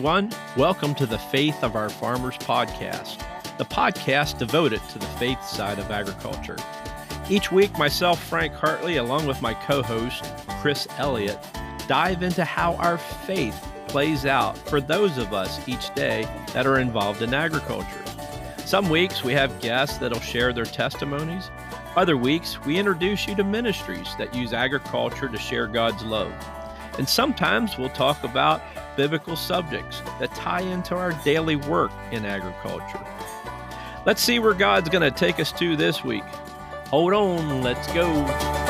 everyone. Welcome to the Faith of Our Farmers podcast, the podcast devoted to the faith side of agriculture. Each week, myself, Frank Hartley, along with my co host, Chris Elliott, dive into how our faith plays out for those of us each day that are involved in agriculture. Some weeks we have guests that'll share their testimonies. Other weeks we introduce you to ministries that use agriculture to share God's love. And sometimes we'll talk about biblical subjects that tie into our daily work in agriculture. Let's see where God's going to take us to this week. Hold on, let's go.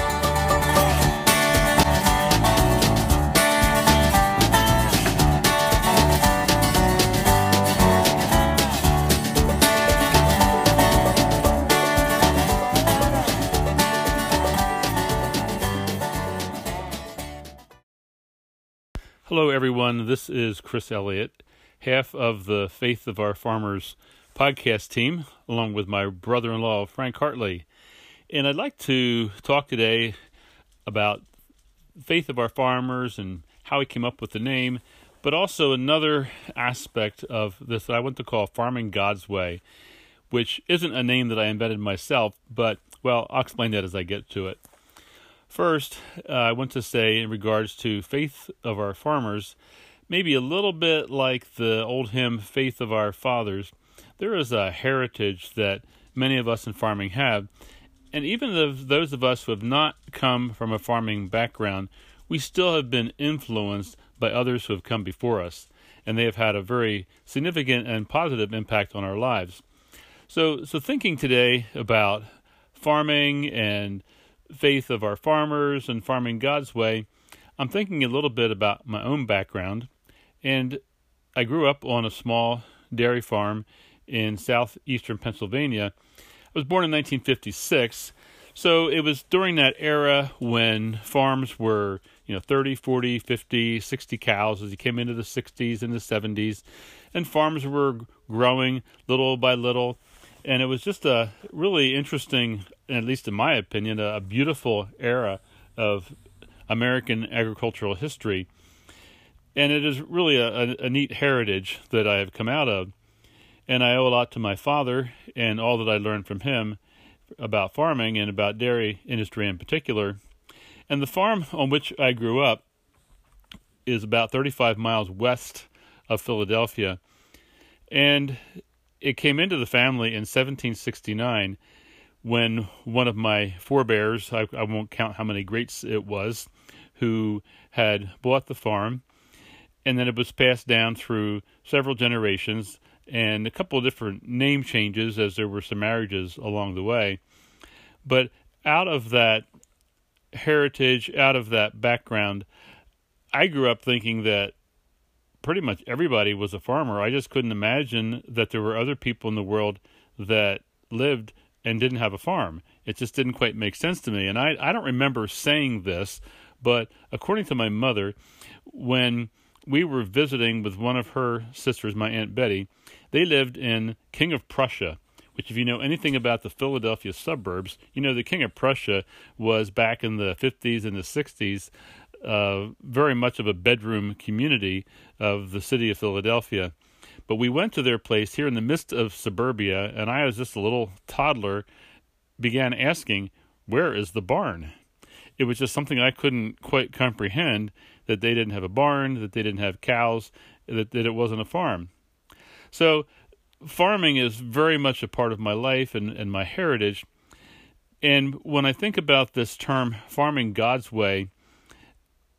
Hello, everyone. This is Chris Elliott, half of the Faith of Our Farmers podcast team, along with my brother in law, Frank Hartley. And I'd like to talk today about Faith of Our Farmers and how we came up with the name, but also another aspect of this that I want to call Farming God's Way, which isn't a name that I invented myself, but, well, I'll explain that as I get to it. First, uh, I want to say, in regards to faith of our farmers, maybe a little bit like the old hymn Faith of Our Fathers, there is a heritage that many of us in farming have. And even those of us who have not come from a farming background, we still have been influenced by others who have come before us, and they have had a very significant and positive impact on our lives. So, so thinking today about farming and faith of our farmers and farming God's way, I'm thinking a little bit about my own background. And I grew up on a small dairy farm in southeastern Pennsylvania. I was born in 1956. So it was during that era when farms were, you know, 30, 40, 50, 60 cows as you came into the 60s and the 70s. And farms were growing little by little and it was just a really interesting, at least in my opinion, a, beautiful era of American agricultural history. And it is really a, a, a, neat heritage that I have come out of. And I owe a lot to my father and all that I learned from him about farming and about dairy industry in particular. And the farm on which I grew up is about 35 miles west of Philadelphia. And it came into the family in 1769 when one of my forebears, I, I won't count how many greats it was, who had bought the farm, and then it was passed down through several generations and a couple of different name changes as there were some marriages along the way. But out of that heritage, out of that background, I grew up thinking that pretty much everybody was a farmer. I just couldn't imagine that there were other people in the world that lived and didn't have a farm. It just didn't quite make sense to me. And I, I don't remember saying this, but according to my mother, when we were visiting with one of her sisters, my Aunt Betty, they lived in King of Prussia, which, if you know anything about the Philadelphia suburbs, you know the King of Prussia was back in the 50s and the 60s uh, very much of a bedroom community of the city of Philadelphia. But we went to their place here in the midst of suburbia, and I was just a little toddler, began asking, Where is the barn? It was just something I couldn't quite comprehend that they didn't have a barn, that they didn't have cows, that, that it wasn't a farm. So, farming is very much a part of my life and, and my heritage. And when I think about this term, farming God's way,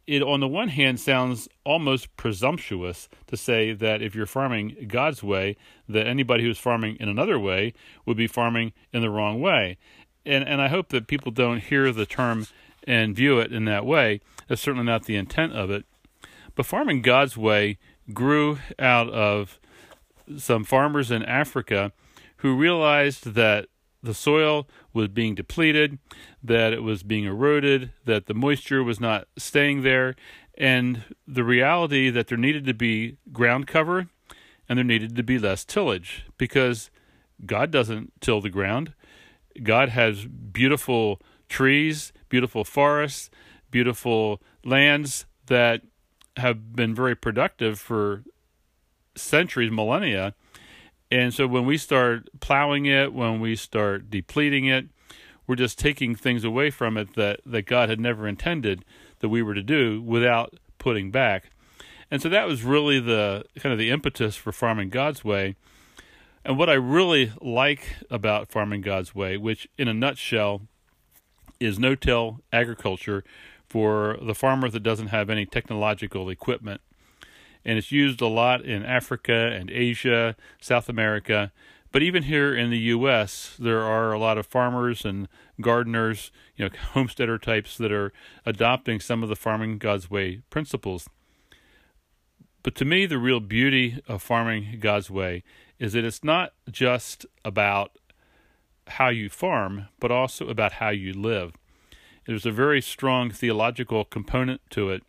it on the one hand sounds almost presumptuous to say that if you're farming God's way, that anybody who's farming in another way would be farming in the wrong way. And and I hope that people don't hear the term and view it in that way. That's certainly not the intent of it. But farming God's way grew out of some farmers in Africa who realized that the soil was being depleted, that it was being eroded, that the moisture was not staying there, and the reality that there needed to be ground cover and there needed to be less tillage because God doesn't till the ground. God has beautiful trees, beautiful forests, beautiful lands that have been very productive for centuries, millennia. And so when we start plowing it, when we start depleting it, we're just taking things away from it that, that God had never intended that we were to do without putting back. And so that was really the kind of the impetus for farming God's way. And what I really like about farming God's way, which in a nutshell is no-till agriculture for the farmer that doesn't have any technological equipment. And it's used a lot in Africa and Asia, South America, but even here in the U.S., there are a lot of farmers and gardeners, you know, homesteader types that are adopting some of the farming God's way principles. But to me, the real beauty of farming God's way is that it's not just about how you farm, but also about how you live. There's a very strong theological component to it.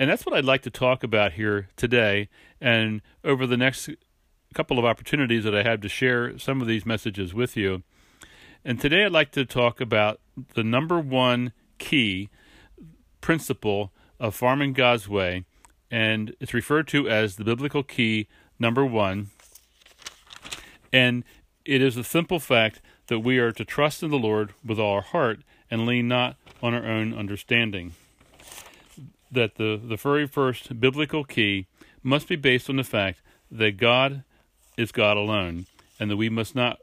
And that's what I'd like to talk about here today and over the next couple of opportunities that I have to share some of these messages with you. And today I'd like to talk about the number one key principle of farming God's way, and it's referred to as the biblical key number one. And it is the simple fact that we are to trust in the Lord with all our heart and lean not on our own understanding. That the, the very first biblical key must be based on the fact that God is God alone, and that we must not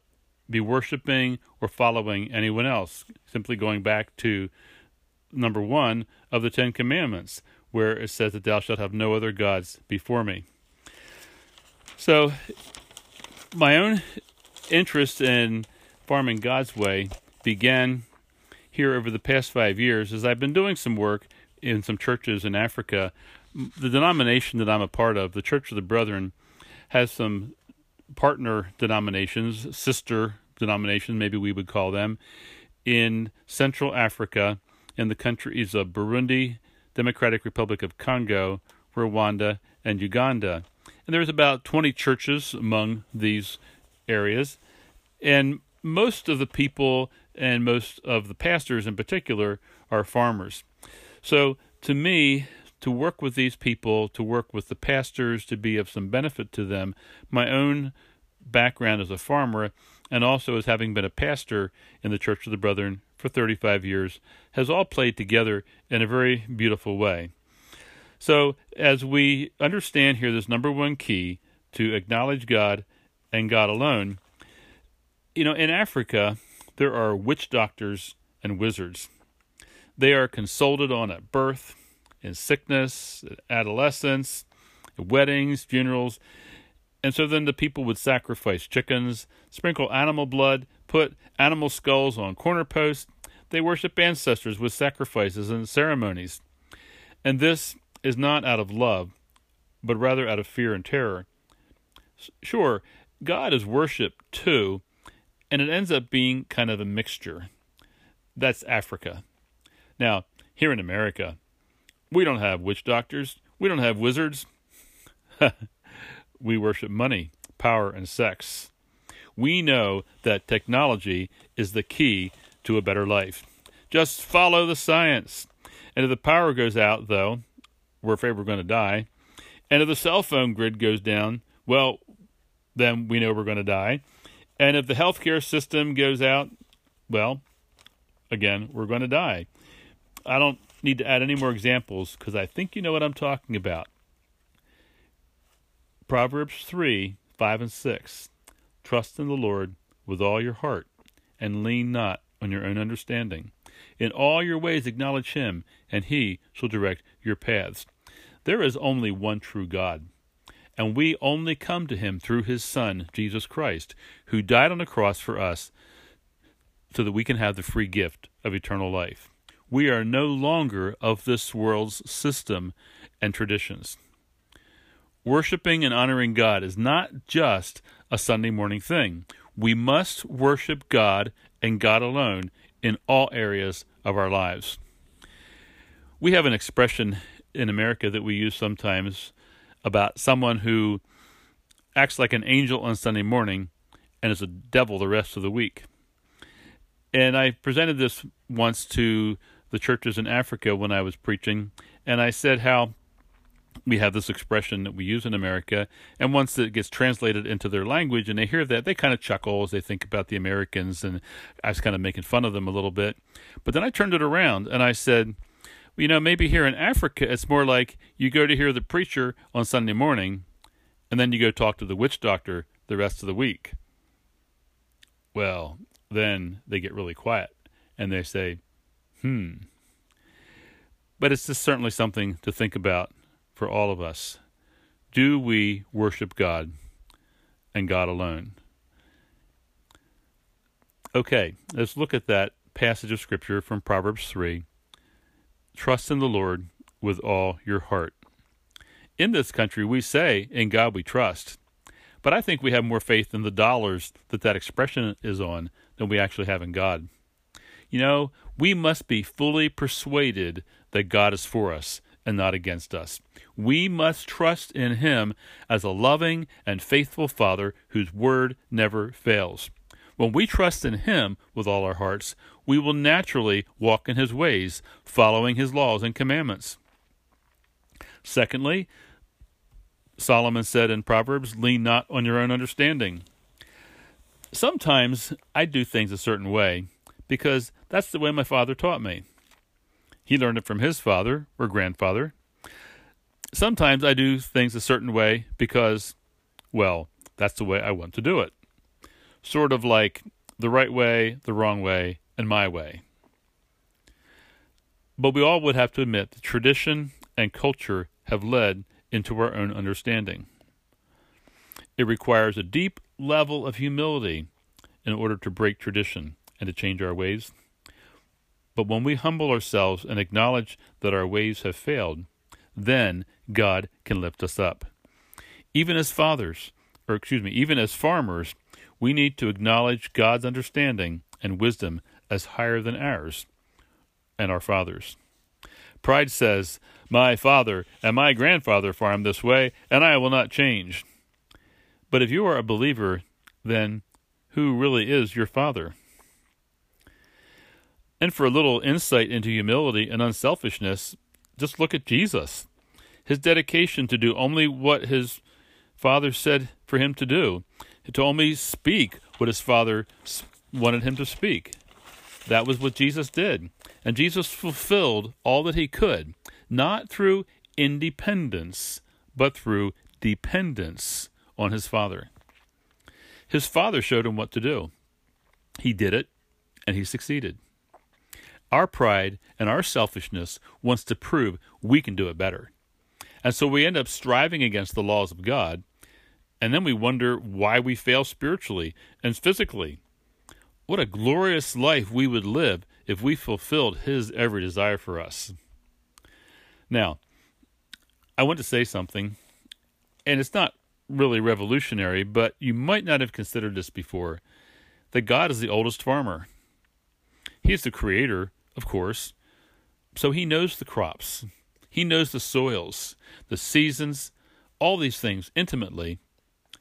be worshiping or following anyone else. Simply going back to number one of the Ten Commandments, where it says that thou shalt have no other gods before me. So, my own interest in farming God's way began here over the past five years as I've been doing some work in some churches in Africa. The denomination that I'm a part of, the Church of the Brethren, has some partner denominations, sister denominations, maybe we would call them, in Central Africa, in the countries of Burundi, Democratic Republic of Congo, Rwanda, and Uganda. And there's about 20 churches among these areas. And most of the people and most of the pastors in particular are farmers. So to me, to work with these people, to work with the pastors, to be of some benefit to them. My own background as a farmer and also as having been a pastor in the Church of the Brethren for 35 years has all played together in a very beautiful way. So, as we understand here this number one key to acknowledge God and God alone, you know, in Africa, there are witch doctors and wizards. They are consulted on at birth, in sickness, adolescence, weddings, funerals. And so then the people would sacrifice chickens, sprinkle animal blood, put animal skulls on corner posts. They worship ancestors with sacrifices and ceremonies. And this is not out of love, but rather out of fear and terror. Sure, God is worshipped too, and it ends up being kind of a mixture. That's Africa. Now, here in America, we don't have witch doctors. We don't have wizards. we worship money, power, and sex. We know that technology is the key to a better life. Just follow the science. And if the power goes out, though, we're afraid we're going to die. And if the cell phone grid goes down, well, then we know we're going to die. And if the healthcare system goes out, well, again, we're going to die. I don't need to add any more examples because I think you know what I'm talking about. Proverbs 3 5 and 6. Trust in the Lord with all your heart, and lean not on your own understanding. In all your ways acknowledge him, and he shall direct your paths. There is only one true God, and we only come to him through his Son, Jesus Christ, who died on the cross for us so that we can have the free gift of eternal life we are no longer of this world's system and traditions. Worshipping and honoring God is not just a Sunday morning thing. We must worship God and God alone in all areas of our lives. We have an expression in America that we use sometimes about someone who acts like an angel on Sunday morning and is a devil the rest of the week. And I presented this once to the churches in Africa when I was preaching, and I said how we have this expression that we use in America, and once it gets translated into their language and they hear that, they kind of chuckle as they think about the Americans, and I was kind of making fun of them a little bit. But then I turned it around and I said, you know, maybe here in Africa, it's more like you go to hear the preacher on Sunday morning, and then you go talk to the witch doctor the rest of the week. Well, then they get really quiet and they say, hmm. But it's just certainly something to think about for all of us. Do we worship God and God alone? Okay, let's look at that passage of Scripture from Proverbs 3. Trust in the Lord with all your heart. In this country, we say, In God we trust. But I think we have more faith in the dollars that that expression is on than we actually have in God. You know, we must be fully persuaded that God is for us and not against us. We must trust in Him as a loving and faithful Father whose word never fails. When we trust in Him with all our hearts, we will naturally walk in His ways, following His laws and commandments. Secondly, Solomon said in Proverbs, lean not on your own understanding. Sometimes I do things a certain way because that's the way my father taught me. He learned it from his father or grandfather. Sometimes I do things a certain way because, well, that's the way I want to do it. Sort of like the right way, the wrong way, and my way. But we all would have to admit that tradition and culture have led into our own understanding. It requires a deep level of humility in order to break tradition and to change our ways. But when we humble ourselves and acknowledge that our ways have failed, then God can lift us up. Even as fathers, or excuse me, even as farmers, we need to acknowledge God's understanding and wisdom as higher than ours and our fathers. Pride says, My father and my grandfather farmed this way, and I will not change. But if you are a believer, then who really is your father? And for a little insight into humility and unselfishness, just look at Jesus. His dedication to do only what his father said for him to do, to only speak what his father wanted him to speak. That was what Jesus did. And Jesus fulfilled all that he could, not through independence, but through dependence on his Father. His Father showed him what to do. He did it, and he succeeded. Our pride and our selfishness wants to prove we can do it better. And so we end up striving against the laws of God, and then we wonder why we fail spiritually and physically. What a glorious life we would live if we fulfilled His every desire for us. Now, I want to say something, and it's not really revolutionary, but you might not have considered this before that God is the oldest farmer. He is the creator, of course, so He knows the crops, He knows the soils, the seasons, all these things intimately,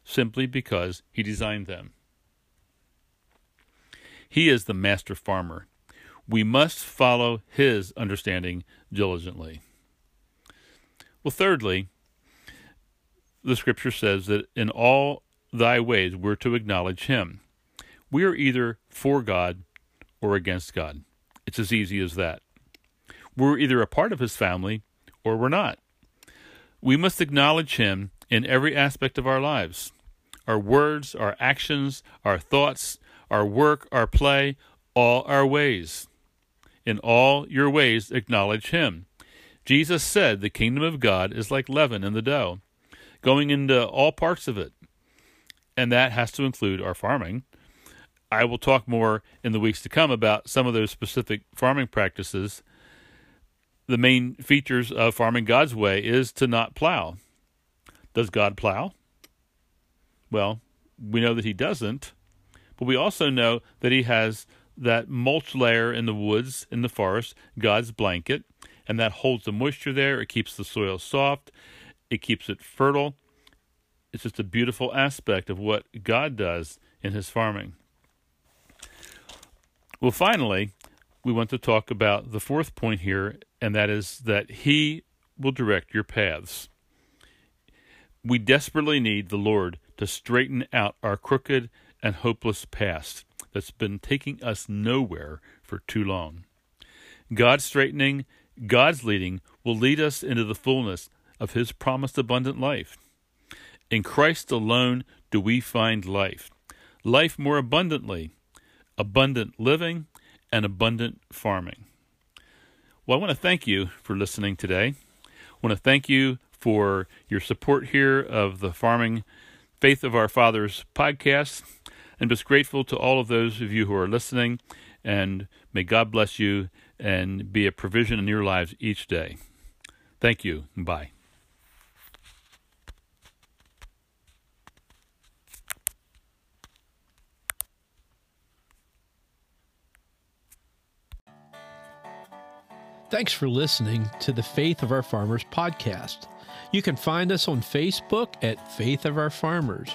simply because He designed them. He is the master farmer. We must follow his understanding diligently. Well, thirdly, the scripture says that in all thy ways we're to acknowledge him. We are either for God or against God. It's as easy as that. We're either a part of his family or we're not. We must acknowledge him in every aspect of our lives our words, our actions, our thoughts, our work, our play, all our ways. In all your ways acknowledge him. Jesus said the kingdom of God is like leaven in the dough, going into all parts of it. And that has to include our farming. I will talk more in the weeks to come about some of those specific farming practices. The main features of farming God's way is to not plow. Does God plow? Well, we know that He doesn't. But we also know that he has that mulch layer in the woods, in the forest, God's blanket, and that holds the moisture there. It keeps the soil soft, it keeps it fertile. It's just a beautiful aspect of what God does in his farming. Well, finally, we want to talk about the fourth point here, and that is that he will direct your paths. We desperately need the Lord to straighten out our crooked and hopeless past that's been taking us nowhere for too long. God's straightening, God's leading will lead us into the fullness of His promised abundant life. In Christ alone do we find life, life more abundantly, abundant living, and abundant farming. Well, I want to thank you for listening today. I want to thank you for your support here of the Farming Faith of Our Fathers podcast. I'm just grateful to all of those of you who are listening, and may God bless you and be a provision in your lives each day. Thank you. Bye. Thanks for listening to the Faith of Our Farmers podcast. You can find us on Facebook at Faith of Our Farmers.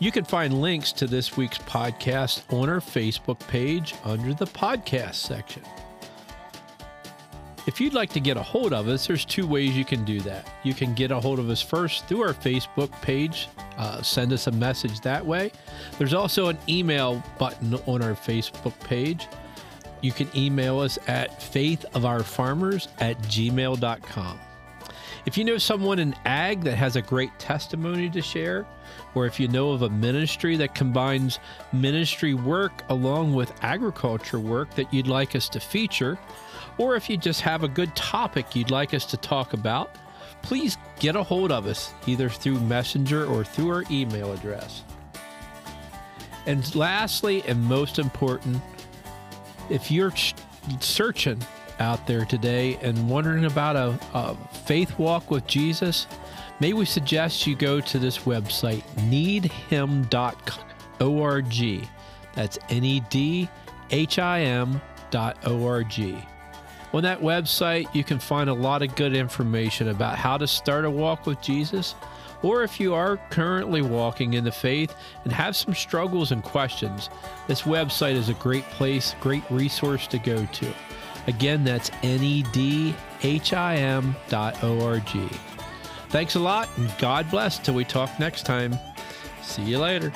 You can find links to this week's podcast on our Facebook page under the podcast section. If you'd like to get a hold of us, there's two ways you can do that. You can get a hold of us first through our Facebook page, uh, send us a message that way. There's also an email button on our Facebook page. You can email us at faithofourfarmers at gmail.com. If you know someone in ag that has a great testimony to share, or if you know of a ministry that combines ministry work along with agriculture work that you'd like us to feature, or if you just have a good topic you'd like us to talk about, please get a hold of us either through Messenger or through our email address. And lastly, and most important, if you're searching out there today and wondering about a, a faith walk with Jesus, may we suggest you go to this website, needhim.org. That's N E D H I M dot O-R-G. On that website, you can find a lot of good information about how to start a walk with Jesus, or if you are currently walking in the faith and have some struggles and questions, this website is a great place, great resource to go to. Again, that's needhim dot org. Thanks a lot, and God bless till we talk next time. See you later.